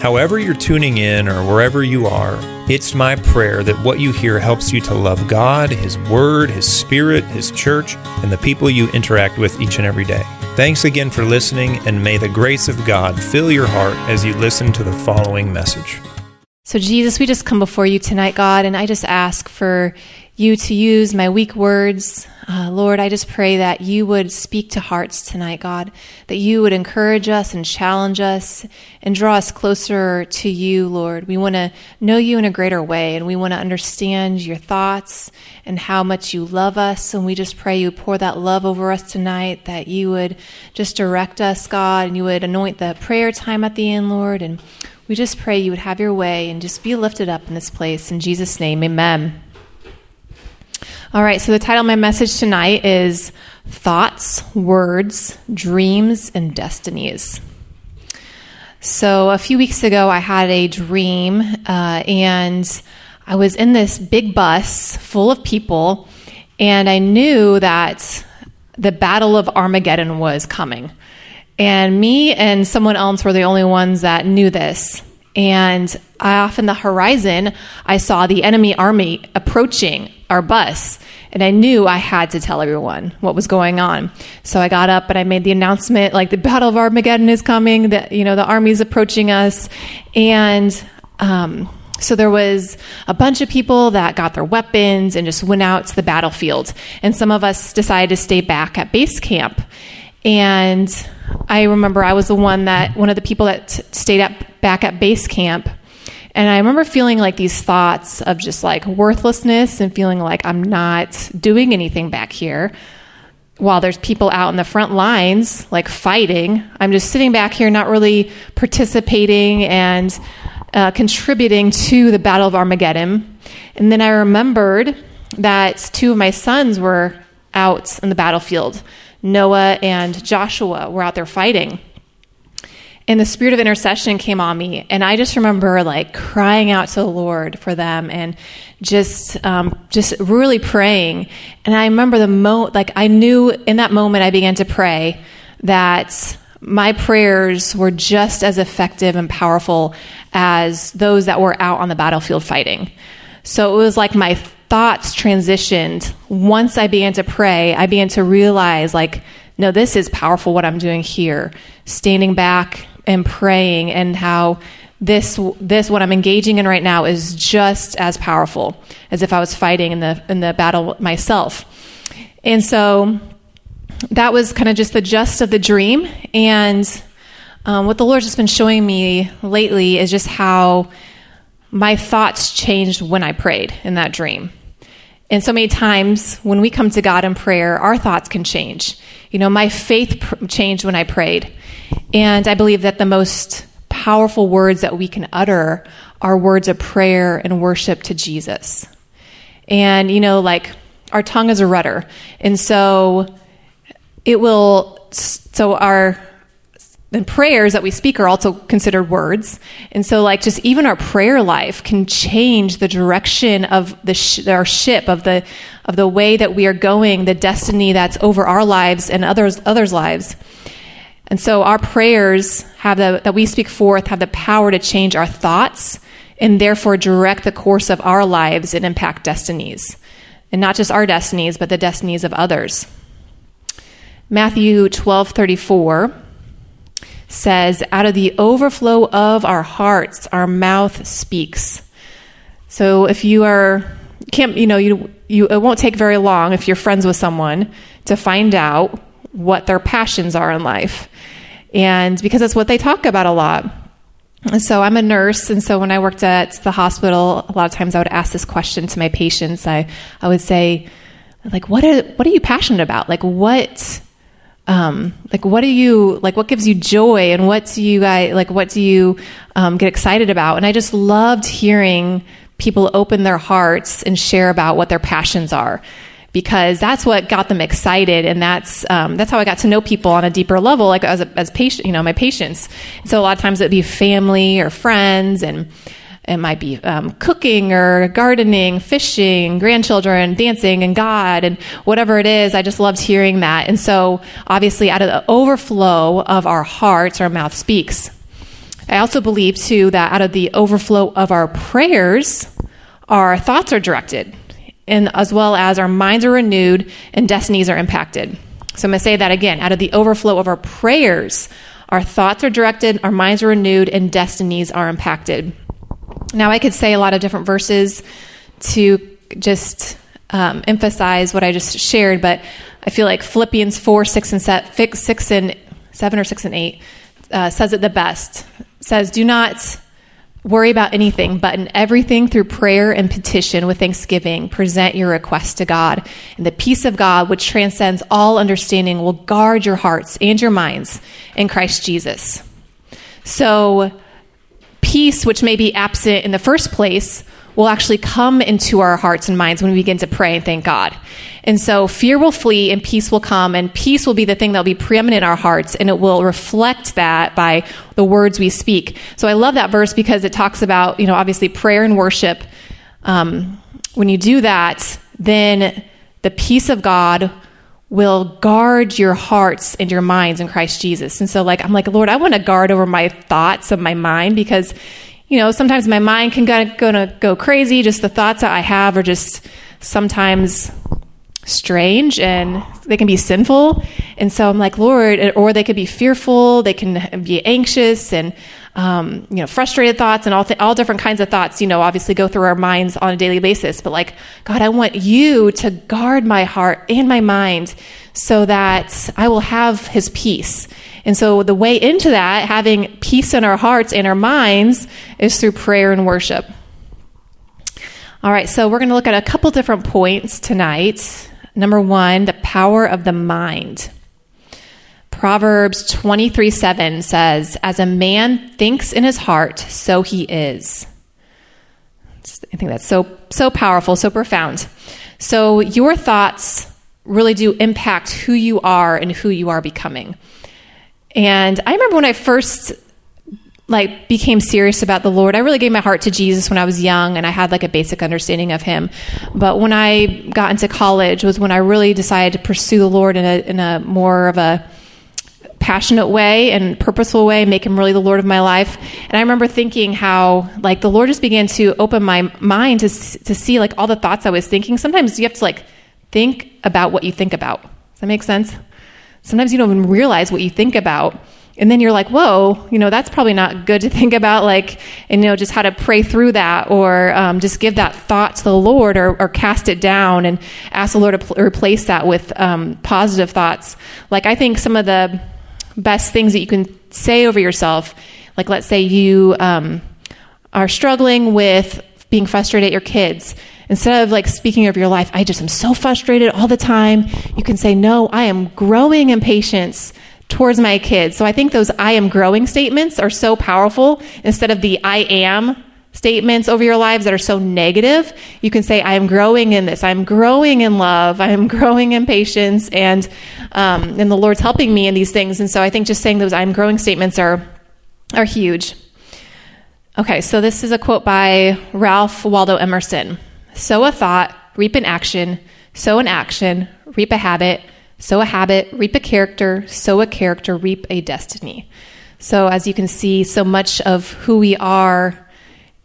However, you're tuning in or wherever you are, it's my prayer that what you hear helps you to love God, His Word, His Spirit, His church, and the people you interact with each and every day. Thanks again for listening, and may the grace of God fill your heart as you listen to the following message. So, Jesus, we just come before you tonight, God, and I just ask for you to use my weak words. Uh, Lord, I just pray that you would speak to hearts tonight, God, that you would encourage us and challenge us and draw us closer to you, Lord. We want to know you in a greater way and we want to understand your thoughts and how much you love us. And we just pray you pour that love over us tonight, that you would just direct us, God, and you would anoint the prayer time at the end, Lord. And we just pray you would have your way and just be lifted up in this place. In Jesus' name, amen. All right, so the title of my message tonight is Thoughts, Words, Dreams, and Destinies. So a few weeks ago, I had a dream, uh, and I was in this big bus full of people, and I knew that the Battle of Armageddon was coming. And me and someone else were the only ones that knew this. And off in the horizon, I saw the enemy army approaching our bus. And I knew I had to tell everyone what was going on. So I got up and I made the announcement like the Battle of Armageddon is coming, that, you know, the army's approaching us. And, um, so there was a bunch of people that got their weapons and just went out to the battlefield. And some of us decided to stay back at base camp. And I remember I was the one that, one of the people that t- stayed at, back at base camp. And I remember feeling like these thoughts of just like worthlessness and feeling like I'm not doing anything back here. While there's people out in the front lines, like fighting, I'm just sitting back here, not really participating and uh, contributing to the Battle of Armageddon. And then I remembered that two of my sons were out in the battlefield. Noah and Joshua were out there fighting and the spirit of intercession came on me and i just remember like crying out to the lord for them and just um, just really praying. And i remember the mo like i knew in that moment i began to pray that my prayers were just as effective and powerful as those that were out on the battlefield fighting. So it was like my thoughts transitioned. Once i began to pray i began to realize like no this is powerful what i'm doing here. Standing back and praying and how this this what I'm engaging in right now is just as powerful as if I was fighting in the in the battle myself. And so that was kind of just the gist of the dream. And um, what the Lord's just been showing me lately is just how my thoughts changed when I prayed in that dream. And so many times when we come to God in prayer, our thoughts can change. You know, my faith pr- changed when I prayed. And I believe that the most powerful words that we can utter are words of prayer and worship to Jesus. And, you know, like our tongue is a rudder. And so it will, so our, the prayers that we speak are also considered words. And so, like, just even our prayer life can change the direction of the sh- our ship, of the, of the way that we are going, the destiny that's over our lives and others, others' lives. And so our prayers have the, that we speak forth have the power to change our thoughts and therefore direct the course of our lives and impact destinies. And not just our destinies, but the destinies of others. Matthew 12:34 says, "Out of the overflow of our hearts, our mouth speaks." So if you are can't you know you you it won't take very long if you're friends with someone to find out what their passions are in life. And because that's what they talk about a lot. And so I'm a nurse, and so when I worked at the hospital, a lot of times I would ask this question to my patients. I, I would say, like, what are what are you passionate about? Like, what, um, like, what do you like? What gives you joy, and what do you guys like? What do you um, get excited about? And I just loved hearing people open their hearts and share about what their passions are because that's what got them excited, and that's um, that's how I got to know people on a deeper level, like as a, as patient, you know, my patients. So a lot of times it'd be family or friends, and it might be um, cooking or gardening, fishing, grandchildren, dancing, and God, and whatever it is. I just loved hearing that. And so, obviously, out of the overflow of our hearts, our mouth speaks. I also believe, too, that out of the overflow of our prayers, our thoughts are directed, and as well as our minds are renewed and destinies are impacted. So I'm going to say that again. Out of the overflow of our prayers, our thoughts are directed, our minds are renewed, and destinies are impacted. Now, I could say a lot of different verses to just um, emphasize what I just shared, but I feel like Philippians 4, 6, and 6 and 7 or 6 and 8 uh, says it the best. It says, Do not worry about anything, but in everything through prayer and petition with thanksgiving, present your requests to God. And the peace of God, which transcends all understanding, will guard your hearts and your minds in Christ Jesus. So, peace, which may be absent in the first place, will actually come into our hearts and minds when we begin to pray and thank God. And so fear will flee and peace will come, and peace will be the thing that will be preeminent in our hearts, and it will reflect that by the words we speak. So I love that verse because it talks about, you know, obviously prayer and worship. Um, when you do that, then the peace of God will guard your hearts and your minds in Christ Jesus. And so like I'm like, Lord, I want to guard over my thoughts of my mind because you know, sometimes my mind can gonna, gonna go crazy. Just the thoughts that I have are just sometimes strange and they can be sinful. And so I'm like, Lord, or they could be fearful, they can be anxious and, um, you know, frustrated thoughts and all, th- all different kinds of thoughts, you know, obviously go through our minds on a daily basis. But like, God, I want you to guard my heart and my mind so that I will have his peace. And so the way into that, having peace in our hearts and our minds, is through prayer and worship. All right, so we're going to look at a couple different points tonight. Number one, the power of the mind. Proverbs 23 7 says, As a man thinks in his heart, so he is. I think that's so, so powerful, so profound. So, your thoughts really do impact who you are and who you are becoming. And I remember when I first like became serious about the Lord. I really gave my heart to Jesus when I was young and I had like a basic understanding of him. But when I got into college was when I really decided to pursue the Lord in a in a more of a passionate way and purposeful way, make him really the Lord of my life. And I remember thinking how like the Lord just began to open my mind to to see like all the thoughts I was thinking. Sometimes you have to like think about what you think about. Does that make sense? Sometimes you don't even realize what you think about and then you're like whoa you know that's probably not good to think about like and you know just how to pray through that or um, just give that thought to the lord or, or, cast it down and ask the lord to pl- replace that with um, positive thoughts like i think some of the best things that you can say over yourself like let's say you um, are struggling with being frustrated at your kids instead of like speaking of your life i just am so frustrated all the time you can say no i am growing in patience towards my kids. So I think those I am growing statements are so powerful instead of the I am statements over your lives that are so negative. You can say, I am growing in this. I'm growing in love. I am growing in patience. And, um, and the Lord's helping me in these things. And so I think just saying those I'm growing statements are, are huge. Okay, so this is a quote by Ralph Waldo Emerson Sow a thought, reap an action, sow an action, reap a habit, Sow a habit, reap a character, sow a character, reap a destiny. So, as you can see, so much of who we are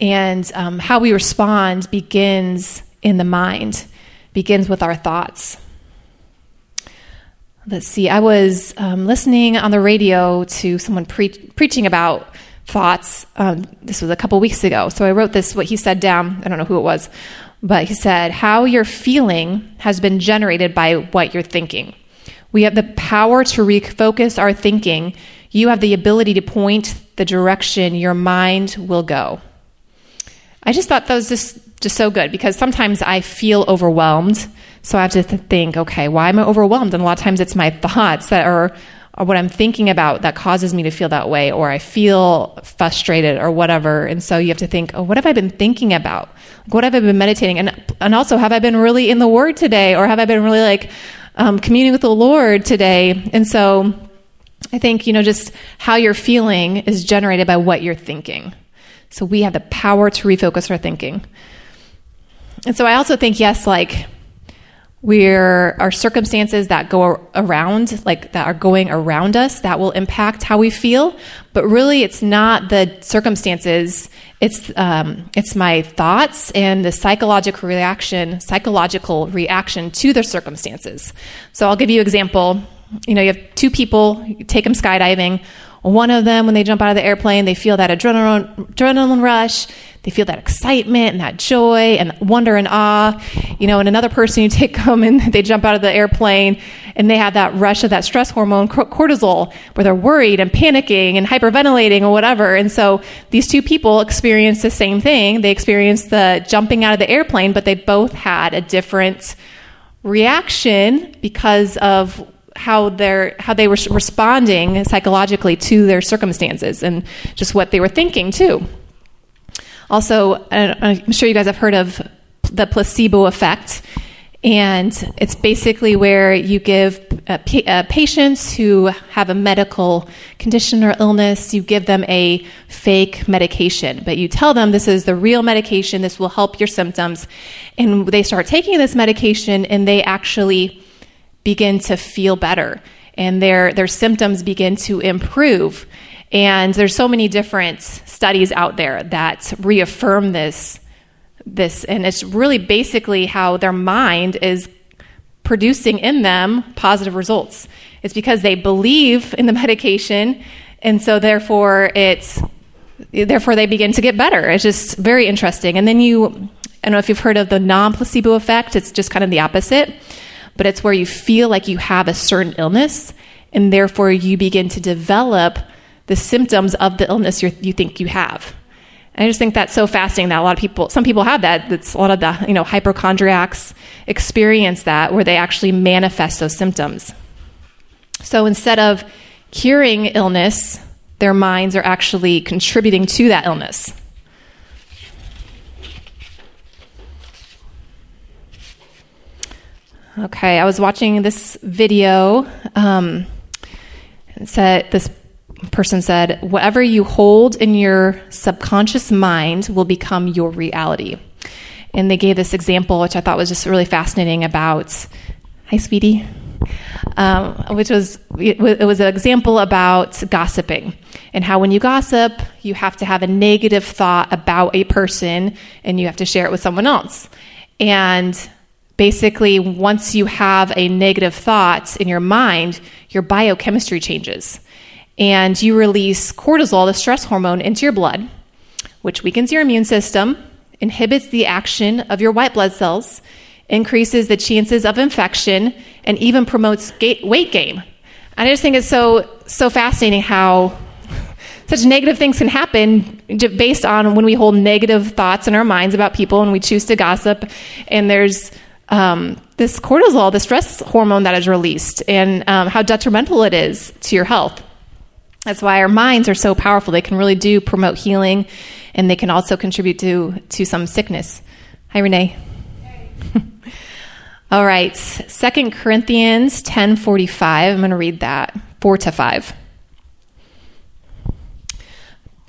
and um, how we respond begins in the mind, begins with our thoughts. Let's see, I was um, listening on the radio to someone pre- preaching about thoughts. Um, this was a couple weeks ago. So I wrote this, what he said down. I don't know who it was, but he said, How you're feeling has been generated by what you're thinking. We have the power to refocus our thinking. You have the ability to point the direction your mind will go. I just thought that was just, just so good because sometimes I feel overwhelmed. So I have to think, okay, why am I overwhelmed? And a lot of times it's my thoughts that are, are what I'm thinking about that causes me to feel that way, or I feel frustrated or whatever. And so you have to think, oh, what have I been thinking about? What have I been meditating? And, and also, have I been really in the Word today? Or have I been really like um, communing with the Lord today? And so I think, you know, just how you're feeling is generated by what you're thinking. So we have the power to refocus our thinking. And so I also think, yes, like we're our circumstances that go around, like that are going around us, that will impact how we feel. But really, it's not the circumstances. It's um, it's my thoughts and the psychological reaction, psychological reaction to the circumstances. So I'll give you an example. You know, you have two people, you take them skydiving. One of them, when they jump out of the airplane, they feel that adrenaline, adrenaline rush. They feel that excitement and that joy and wonder and awe. You know, and another person, you take them and they jump out of the airplane and they have that rush of that stress hormone, cortisol, where they're worried and panicking and hyperventilating or whatever. And so these two people experience the same thing. They experience the jumping out of the airplane, but they both had a different reaction because of how they're how they were responding psychologically to their circumstances and just what they were thinking too. Also, I'm sure you guys have heard of the placebo effect, and it's basically where you give uh, uh, patients who have a medical condition or illness, you give them a fake medication, but you tell them this is the real medication, this will help your symptoms, and they start taking this medication, and they actually begin to feel better and their, their symptoms begin to improve. And there's so many different studies out there that reaffirm this, this, and it's really basically how their mind is producing in them positive results. It's because they believe in the medication, and so therefore it's therefore they begin to get better. It's just very interesting. And then you, I don't know if you've heard of the non-placebo effect. It's just kind of the opposite but it's where you feel like you have a certain illness, and therefore you begin to develop the symptoms of the illness you think you have. And I just think that's so fascinating that a lot of people, some people have that. That's a lot of the, you know, hypochondriacs experience that where they actually manifest those symptoms. So instead of curing illness, their minds are actually contributing to that illness. Okay, I was watching this video. Um, said this person said, "Whatever you hold in your subconscious mind will become your reality." And they gave this example, which I thought was just really fascinating. About, hi, sweetie, um, which was it was an example about gossiping and how when you gossip, you have to have a negative thought about a person and you have to share it with someone else, and basically, once you have a negative thought in your mind, your biochemistry changes. And you release cortisol, the stress hormone, into your blood, which weakens your immune system, inhibits the action of your white blood cells, increases the chances of infection, and even promotes weight gain. And I just think it's so so fascinating how such negative things can happen based on when we hold negative thoughts in our minds about people and we choose to gossip. And there's um, this cortisol, the stress hormone that is released, and um, how detrimental it is to your health. That's why our minds are so powerful. They can really do promote healing, and they can also contribute to to some sickness. Hi, Renee. All right, Second Corinthians ten forty five. I'm going to read that four to five.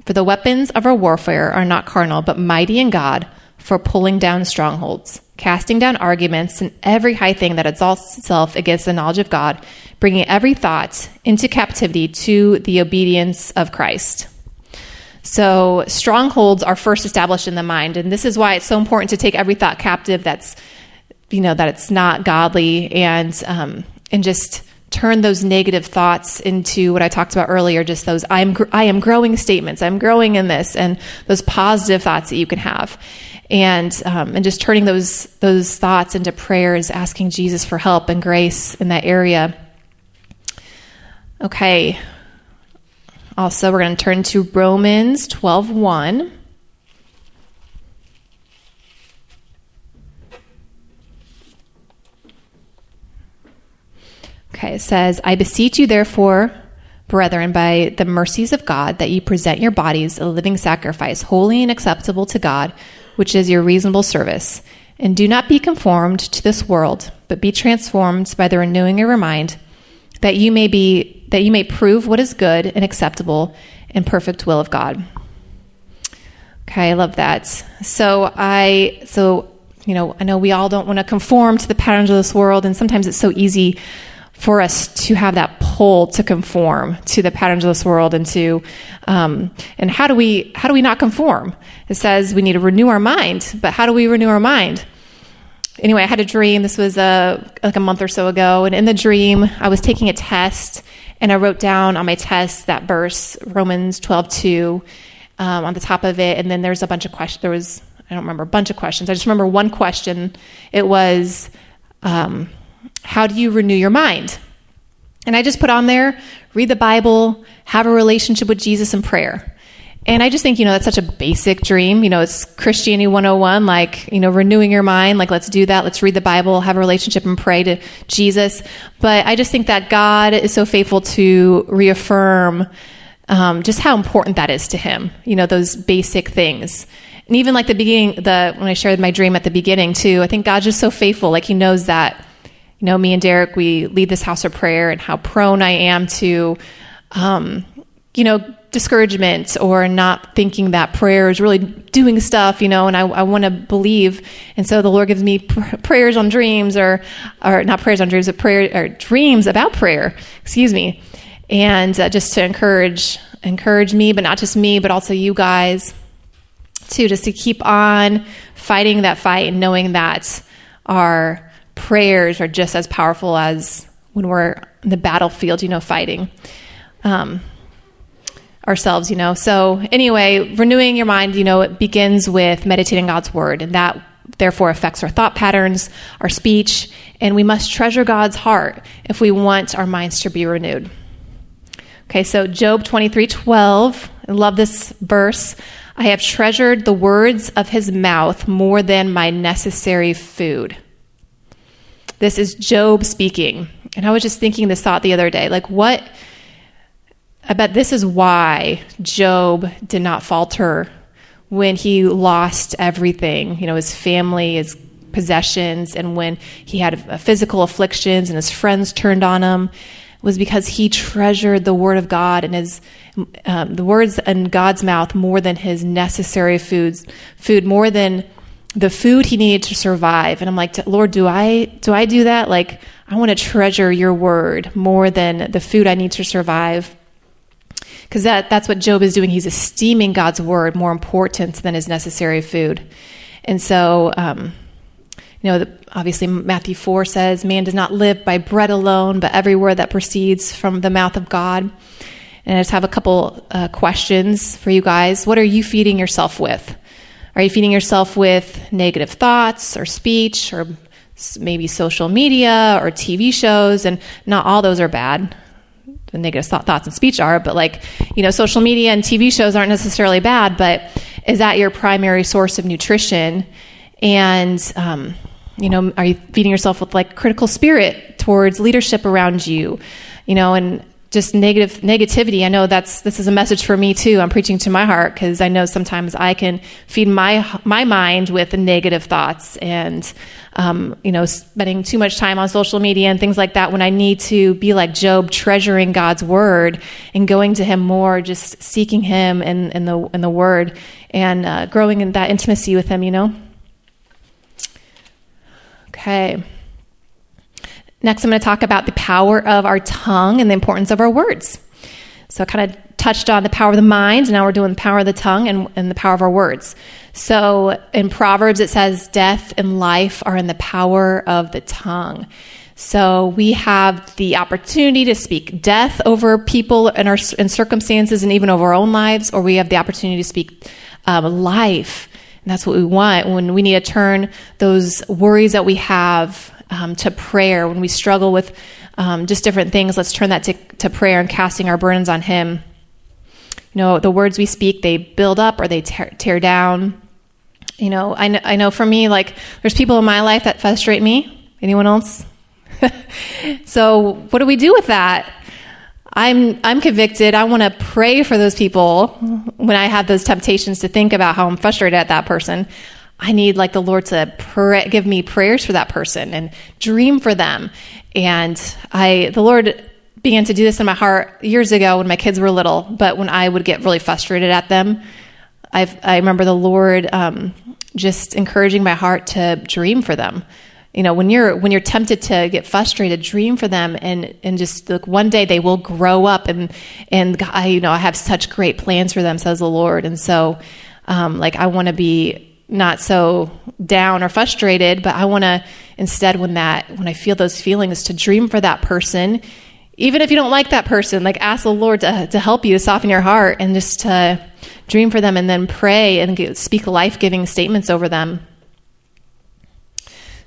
For the weapons of our warfare are not carnal, but mighty in God for pulling down strongholds casting down arguments and every high thing that exalts itself against the knowledge of God, bringing every thought into captivity to the obedience of Christ. So, strongholds are first established in the mind, and this is why it's so important to take every thought captive that's, you know, that it's not godly, and um, and just turn those negative thoughts into what I talked about earlier, just those I am I am growing statements, I'm growing in this, and those positive thoughts that you can have and um, and just turning those those thoughts into prayers, asking Jesus for help and grace in that area. Okay. Also, we're going to turn to Romans 12:1. Okay, it says, I beseech you, therefore, brethren, by the mercies of God, that you present your bodies a living sacrifice, holy and acceptable to God, which is your reasonable service. And do not be conformed to this world, but be transformed by the renewing of your mind, that you may be that you may prove what is good and acceptable and perfect will of God. Okay, I love that. So I so you know, I know we all don't want to conform to the patterns of this world and sometimes it's so easy for us to have that pull to conform to the patterns of this world and to um, and how do we how do we not conform? It says we need to renew our mind but how do we renew our mind? Anyway i had a dream. This was a, uh, like a month or so ago and in the dream i was taking a test and i wrote down on my test that verse romans 12 2 um, on the top of it and then there's a bunch of questions there was i don't remember a bunch of questions. I just remember one question. It was um, how do you renew your mind? And I just put on there read the Bible, have a relationship with Jesus in prayer. And I just think, you know, that's such a basic dream. You know, it's Christianity 101, like, you know, renewing your mind, like, let's do that. Let's read the Bible, have a relationship, and pray to Jesus. But I just think that God is so faithful to reaffirm um, just how important that is to Him, you know, those basic things. And even like the beginning, the when I shared my dream at the beginning, too, I think God's just so faithful. Like, He knows that you know, me and Derek, we lead this house of prayer and how prone I am to, um, you know, discouragement or not thinking that prayer is really doing stuff, you know, and I, I want to believe. And so the Lord gives me pr- prayers on dreams or, or not prayers on dreams, but prayer or dreams about prayer, excuse me. And uh, just to encourage, encourage me, but not just me, but also you guys too, just to keep on fighting that fight and knowing that our, prayers are just as powerful as when we're in the battlefield, you know, fighting um, ourselves, you know. So, anyway, renewing your mind, you know, it begins with meditating God's word, and that therefore affects our thought patterns, our speech, and we must treasure God's heart if we want our minds to be renewed. Okay, so Job 23 12, I love this verse. I have treasured the words of his mouth more than my necessary food. This is Job speaking. And I was just thinking this thought the other day like, what? I bet this is why Job did not falter when he lost everything, you know, his family, his possessions, and when he had physical afflictions and his friends turned on him, was because he treasured the word of God and his um, the words in God's mouth more than his necessary foods, food more than the food he needed to survive. And i'm like lord do i do i do that? Like i want to treasure your word more than the food i need to survive. Because that, that's what job is doing. He's esteeming god's word more important than his necessary food. And so um, you know the, obviously matthew 4 says man does not live by bread alone but every word that proceeds from the mouth of god. And i just have a couple uh, questions for you guys. What are you feeding yourself with are you feeding yourself with negative thoughts or speech or maybe social media or TV shows? And not all those are bad. The negative thoughts and speech are, but like, you know, social media and TV shows aren't necessarily bad, but is that your primary source of nutrition? And, um, you know, are you feeding yourself with like critical spirit towards leadership around you? You know, and just negative negativity. I know that's this is a message for me too. I'm preaching to my heart because I know sometimes I can feed my my mind with negative thoughts and um, you know spending too much time on social media and things like that when I need to be like Job, treasuring God's word and going to Him more, just seeking Him in, in the in the Word and uh, growing in that intimacy with Him. You know. Okay. Next, I'm going to talk about the power of our tongue and the importance of our words. So I kind of touched on the power of the mind. Now we're doing the power of the tongue and, and the power of our words. So in Proverbs, it says, Death and life are in the power of the tongue. So we have the opportunity to speak death over people and our and circumstances and even over our own lives, or we have the opportunity to speak um, life. And that's what we want when we need to turn those worries that we have um, to prayer. When we struggle with um, just different things, let's turn that to, to prayer and casting our burdens on Him. You know, the words we speak, they build up or they tear, tear down. You know, I, I know for me, like, there's people in my life that frustrate me. Anyone else? so, what do we do with that? I'm I'm convicted. I want to pray for those people when I have those temptations to think about how I'm frustrated at that person. I need like the Lord to pray, give me prayers for that person and dream for them. And I, the Lord began to do this in my heart years ago when my kids were little, but when I would get really frustrated at them, I've, I remember the Lord um, just encouraging my heart to dream for them. You know, when you're when you're tempted to get frustrated, dream for them, and and just look. One day they will grow up, and and I, you know, I have such great plans for them, says the Lord. And so, um, like, I want to be not so down or frustrated, but I want to instead, when that when I feel those feelings, to dream for that person even if you don't like that person, like ask the Lord to, to help you to soften your heart and just to dream for them and then pray and speak life giving statements over them.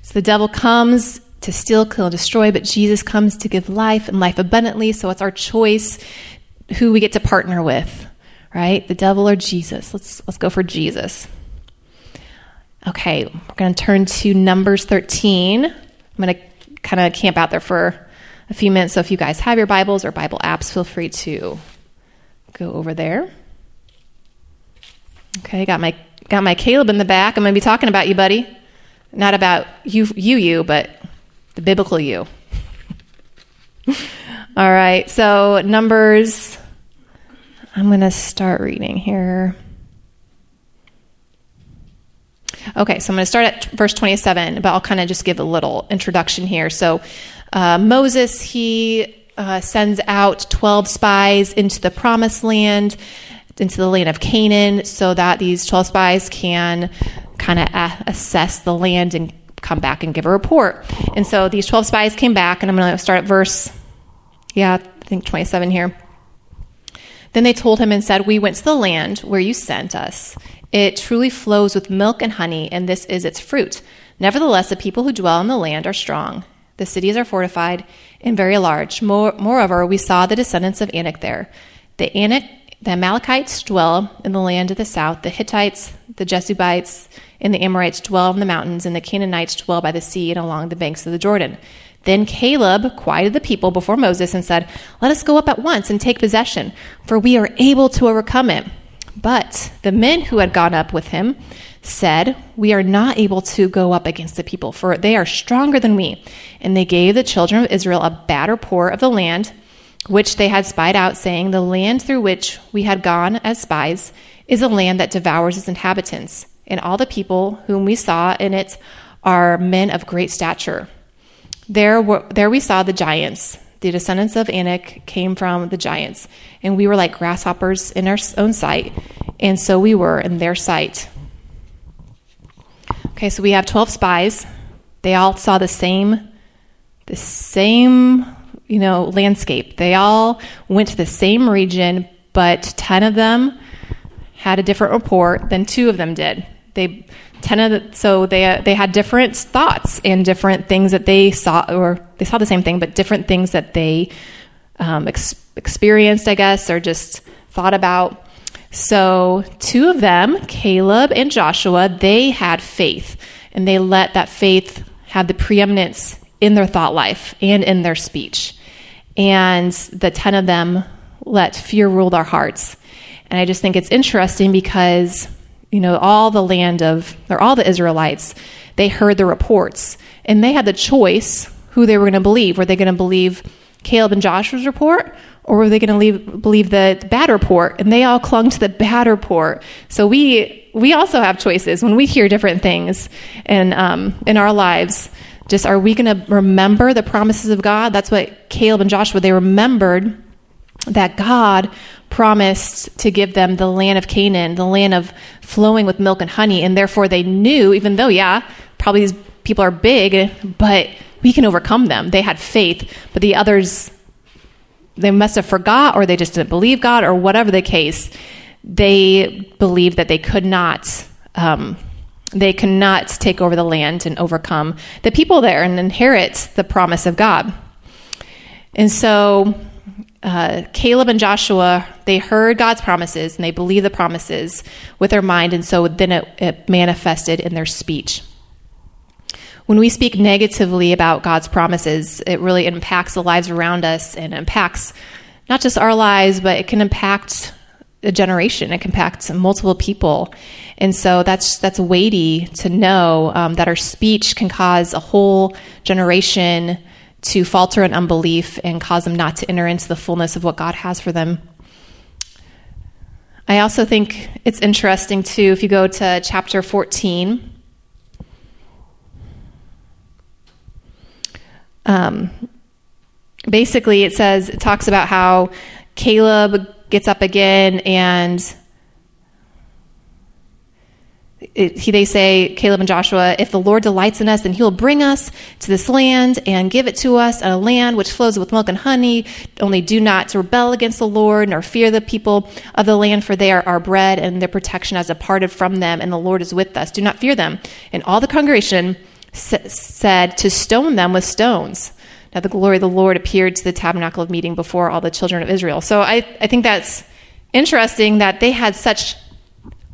So the devil comes to steal, kill, and destroy, but Jesus comes to give life and life abundantly. So it's our choice who we get to partner with, right? The devil or Jesus. Let's let's go for Jesus. Okay, we're going to turn to Numbers 13. I'm going to kind of camp out there for a few minutes. So if you guys have your Bibles or Bible apps, feel free to go over there. Okay, got my got my Caleb in the back. I'm going to be talking about you, buddy. Not about you you you, but the biblical you. All right. So, Numbers I'm going to start reading here. Okay, so I'm going to start at verse 27, but I'll kind of just give a little introduction here. So, uh, Moses, he uh, sends out 12 spies into the promised land, into the land of Canaan, so that these 12 spies can kind of a- assess the land and come back and give a report. And so these 12 spies came back, and I'm going to start at verse, yeah, I think 27 here. Then they told him and said, We went to the land where you sent us. It truly flows with milk and honey, and this is its fruit. Nevertheless, the people who dwell in the land are strong the cities are fortified and very large. More, moreover, we saw the descendants of Anak there. The Anak, the Amalekites dwell in the land of the south. The Hittites, the Jebusites, and the Amorites dwell in the mountains, and the Canaanites dwell by the sea and along the banks of the Jordan. Then Caleb quieted the people before Moses and said, Let us go up at once and take possession, for we are able to overcome it. But the men who had gone up with him said, We are not able to go up against the people, for they are stronger than we. And they gave the children of Israel a bad report of the land which they had spied out, saying, The land through which we had gone as spies is a land that devours its inhabitants, and all the people whom we saw in it are men of great stature. There, were, there we saw the giants. The descendants of Anak came from the giants, and we were like grasshoppers in our own sight, and so we were in their sight. Okay, so we have 12 spies. They all saw the same the same, you know, landscape. They all went to the same region, but 10 of them had a different report than 2 of them did. They 10 of the, so they they had different thoughts and different things that they saw or they saw the same thing but different things that they um, ex- experienced, I guess, or just thought about. So, two of them, Caleb and Joshua, they had faith and they let that faith have the preeminence in their thought life and in their speech. And the 10 of them let fear rule their hearts. And I just think it's interesting because, you know, all the land of, or all the Israelites, they heard the reports and they had the choice who they were going to believe. Were they going to believe Caleb and Joshua's report or were they going to believe the bad report? And they all clung to the bad report. So we we also have choices when we hear different things in um, in our lives. Just are we going to remember the promises of God? That's what Caleb and Joshua they remembered that God promised to give them the land of Canaan, the land of flowing with milk and honey, and therefore they knew, even though yeah, probably these people are big, but we can overcome them. They had faith, but the others they must have forgot or they just didn't believe God or whatever the case. They believed that they could not um, they could not take over the land and overcome the people there and inherit the promise of God. And so uh, Caleb and Joshua, they heard God's promises and they believed the promises with their mind, and so then it, it manifested in their speech. When we speak negatively about God's promises, it really impacts the lives around us and impacts not just our lives, but it can impact a generation. It can impact multiple people, and so that's that's weighty to know um, that our speech can cause a whole generation to falter in unbelief and cause them not to enter into the fullness of what God has for them. I also think it's interesting too if you go to chapter 14. Um, basically, it says, it talks about how Caleb gets up again and it, he, they say, Caleb and Joshua, if the Lord delights in us, then he'll bring us to this land and give it to us, a land which flows with milk and honey. Only do not rebel against the Lord, nor fear the people of the land, for they are our bread, and their protection has departed from them, and the Lord is with us. Do not fear them. And all the congregation said to stone them with stones. Now the glory of the Lord appeared to the tabernacle of meeting before all the children of Israel. So I, I think that's interesting that they had such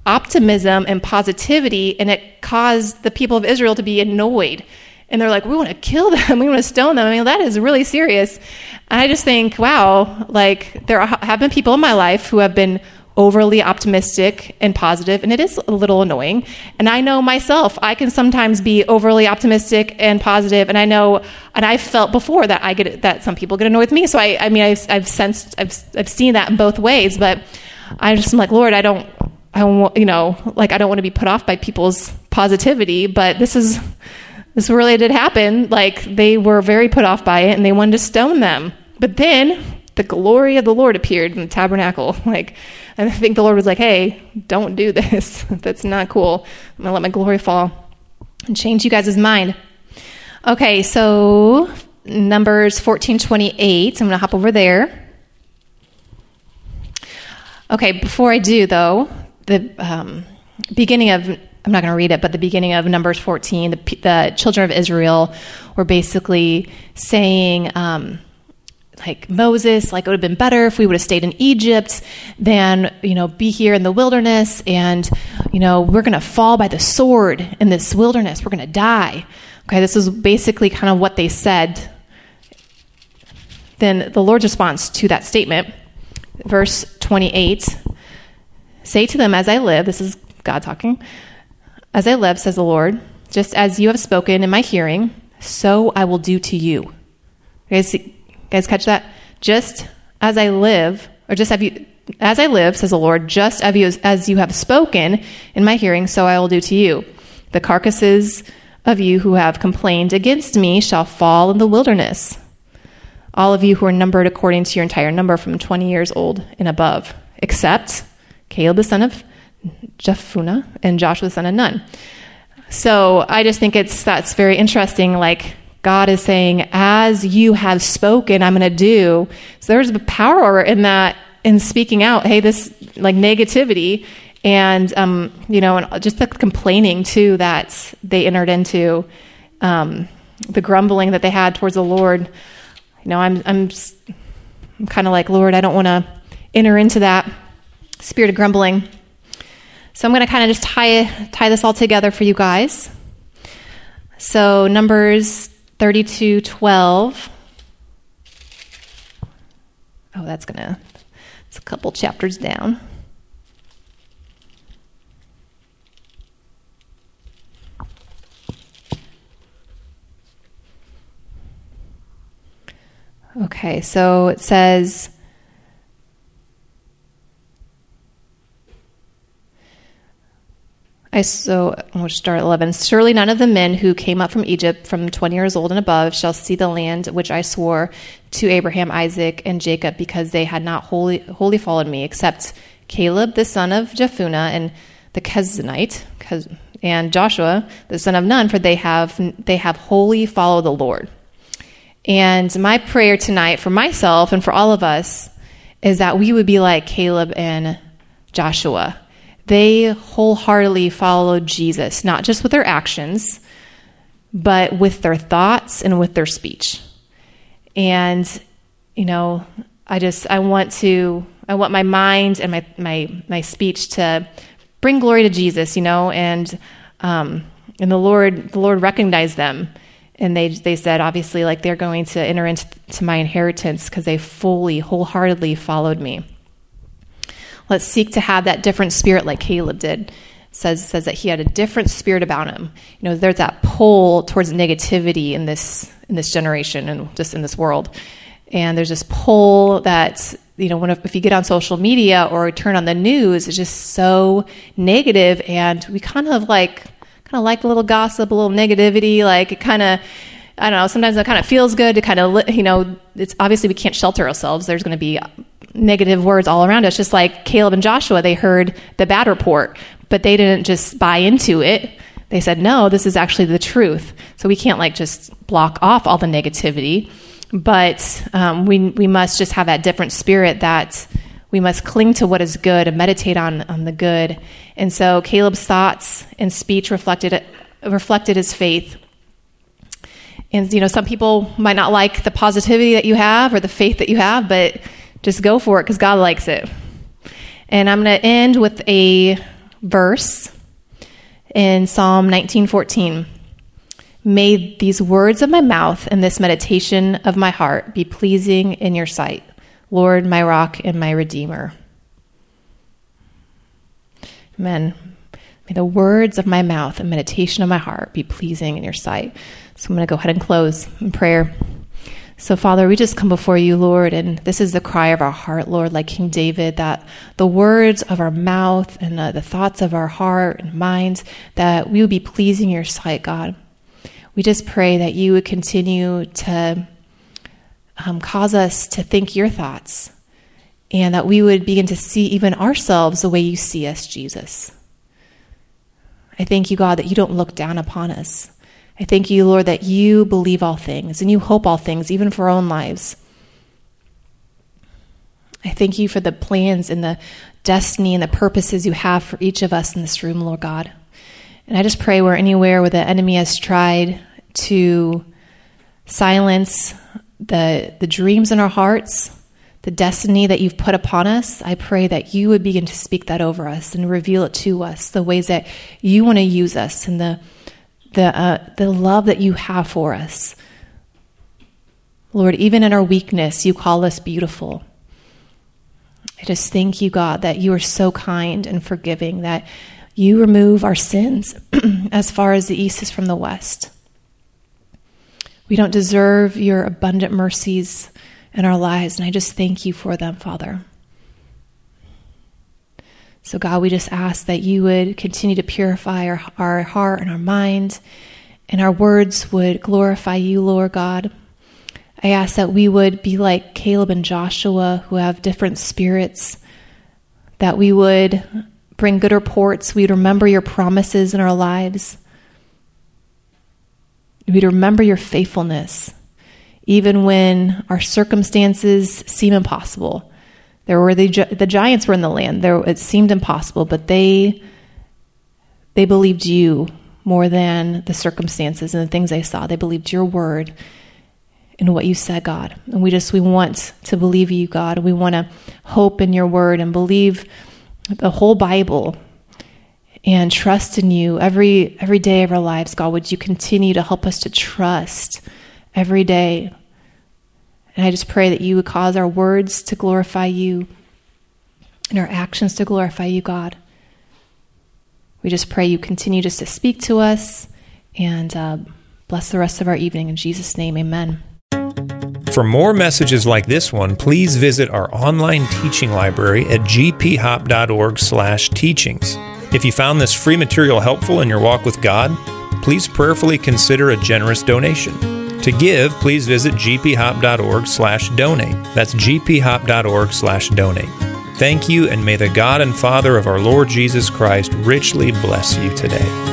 optimism and positivity, and it caused the people of Israel to be annoyed. And they're like, we want to kill them. We want to stone them. I mean, that is really serious. And I just think, wow, like there have been people in my life who have been overly optimistic and positive, and it is a little annoying. And I know myself, I can sometimes be overly optimistic and positive, and I know, and I've felt before that I get that some people get annoyed with me. So I, I mean, I've, I've sensed, I've, I've seen that in both ways. But I just am like, Lord, I don't, I want, you know, like I don't want to be put off by people's positivity, but this is this really did happen. Like they were very put off by it and they wanted to stone them. But then the glory of the Lord appeared in the tabernacle. Like I think the Lord was like, "Hey, don't do this. That's not cool. I'm going to let my glory fall and change you guys' mind." Okay, so Numbers 14:28. So I'm going to hop over there. Okay, before I do though, the um, beginning of I'm not going to read it, but the beginning of Numbers 14, the, the children of Israel were basically saying, um, like Moses, like it would have been better if we would have stayed in Egypt than, you know, be here in the wilderness. And, you know, we're going to fall by the sword in this wilderness. We're going to die. Okay, this is basically kind of what they said. Then the Lord's response to that statement, verse 28 Say to them, As I live, this is God talking, as I live, says the Lord, just as you have spoken in my hearing, so I will do to you. you guys, see, you guys catch that? Just as I live, or just have you, as I live, says the Lord, just as you, as you have spoken in my hearing, so I will do to you. The carcasses of you who have complained against me shall fall in the wilderness. All of you who are numbered according to your entire number from 20 years old and above, except Caleb the son of Jephunneh and Joshua the son of Nun. So I just think it's that's very interesting. Like God is saying, as you have spoken, I'm going to do. So there's a power in that in speaking out. Hey, this like negativity and um, you know, and just the complaining too that they entered into, um, the grumbling that they had towards the Lord. You know, I'm I'm I'm kind of like Lord, I don't want to enter into that spirit of grumbling. So I'm going to kind of just tie tie this all together for you guys. So Numbers 32, 12. Oh, that's going to, it's a couple chapters down. Okay, so it says, I so we'll start at eleven. Surely none of the men who came up from Egypt from twenty years old and above shall see the land which I swore to Abraham, Isaac, and Jacob, because they had not wholly, wholly followed me, except Caleb the son of Jephunneh and the Kenizzite, and Joshua the son of Nun, for they have they have wholly followed the Lord. And my prayer tonight for myself and for all of us is that we would be like Caleb and Joshua they wholeheartedly followed Jesus, not just with their actions, but with their thoughts and with their speech. And, you know, I just, I want to, I want my mind and my, my, my speech to bring glory to Jesus, you know, and, um, and the Lord, the Lord recognized them. And they, they said, obviously, like they're going to enter into my inheritance because they fully, wholeheartedly followed me. Let's seek to have that different spirit like Caleb did. Says says that he had a different spirit about him. You know, there's that pull towards negativity in this in this generation and just in this world. And there's this pull that you know, when if you get on social media or turn on the news, it's just so negative, and we kind of like kind of like a little gossip, a little negativity, like it kind of I don't know, sometimes it kind of feels good to kind of, you know, it's obviously we can't shelter ourselves. There's going to be negative words all around us, just like Caleb and Joshua, they heard the bad report, but they didn't just buy into it. They said, no, this is actually the truth. So we can't like just block off all the negativity, but um, we, we must just have that different spirit that we must cling to what is good and meditate on, on the good. And so Caleb's thoughts and speech reflected, reflected his faith and you know, some people might not like the positivity that you have or the faith that you have, but just go for it because God likes it. And I'm going to end with a verse in Psalm 19:14. May these words of my mouth and this meditation of my heart be pleasing in your sight, Lord, my rock and my redeemer. Amen. May the words of my mouth and meditation of my heart be pleasing in your sight. So I'm going to go ahead and close in prayer. So, Father, we just come before you, Lord, and this is the cry of our heart, Lord, like King David, that the words of our mouth and uh, the thoughts of our heart and minds, that we would be pleasing your sight, God. We just pray that you would continue to um, cause us to think your thoughts and that we would begin to see even ourselves the way you see us, Jesus. I thank you, God, that you don't look down upon us I thank you, Lord, that you believe all things and you hope all things, even for our own lives. I thank you for the plans and the destiny and the purposes you have for each of us in this room, Lord God. And I just pray where anywhere where the enemy has tried to silence the, the dreams in our hearts, the destiny that you've put upon us, I pray that you would begin to speak that over us and reveal it to us, the ways that you want to use us and the the, uh, the love that you have for us. Lord, even in our weakness, you call us beautiful. I just thank you, God, that you are so kind and forgiving, that you remove our sins as far as the east is from the west. We don't deserve your abundant mercies in our lives, and I just thank you for them, Father. So, God, we just ask that you would continue to purify our, our heart and our mind, and our words would glorify you, Lord God. I ask that we would be like Caleb and Joshua, who have different spirits, that we would bring good reports, we'd remember your promises in our lives, we'd remember your faithfulness, even when our circumstances seem impossible. There were the, the giants were in the land. There, it seemed impossible, but they they believed you more than the circumstances and the things they saw. They believed your word and what you said, God. And we just we want to believe you, God. We want to hope in your word and believe the whole Bible and trust in you every every day of our lives, God. Would you continue to help us to trust every day and I just pray that you would cause our words to glorify you and our actions to glorify you, God. We just pray you continue just to speak to us and uh, bless the rest of our evening. In Jesus' name, amen. For more messages like this one, please visit our online teaching library at gphop.org/teachings. If you found this free material helpful in your walk with God, please prayerfully consider a generous donation. To give, please visit gphop.org slash donate. That's gphop.org slash donate. Thank you, and may the God and Father of our Lord Jesus Christ richly bless you today.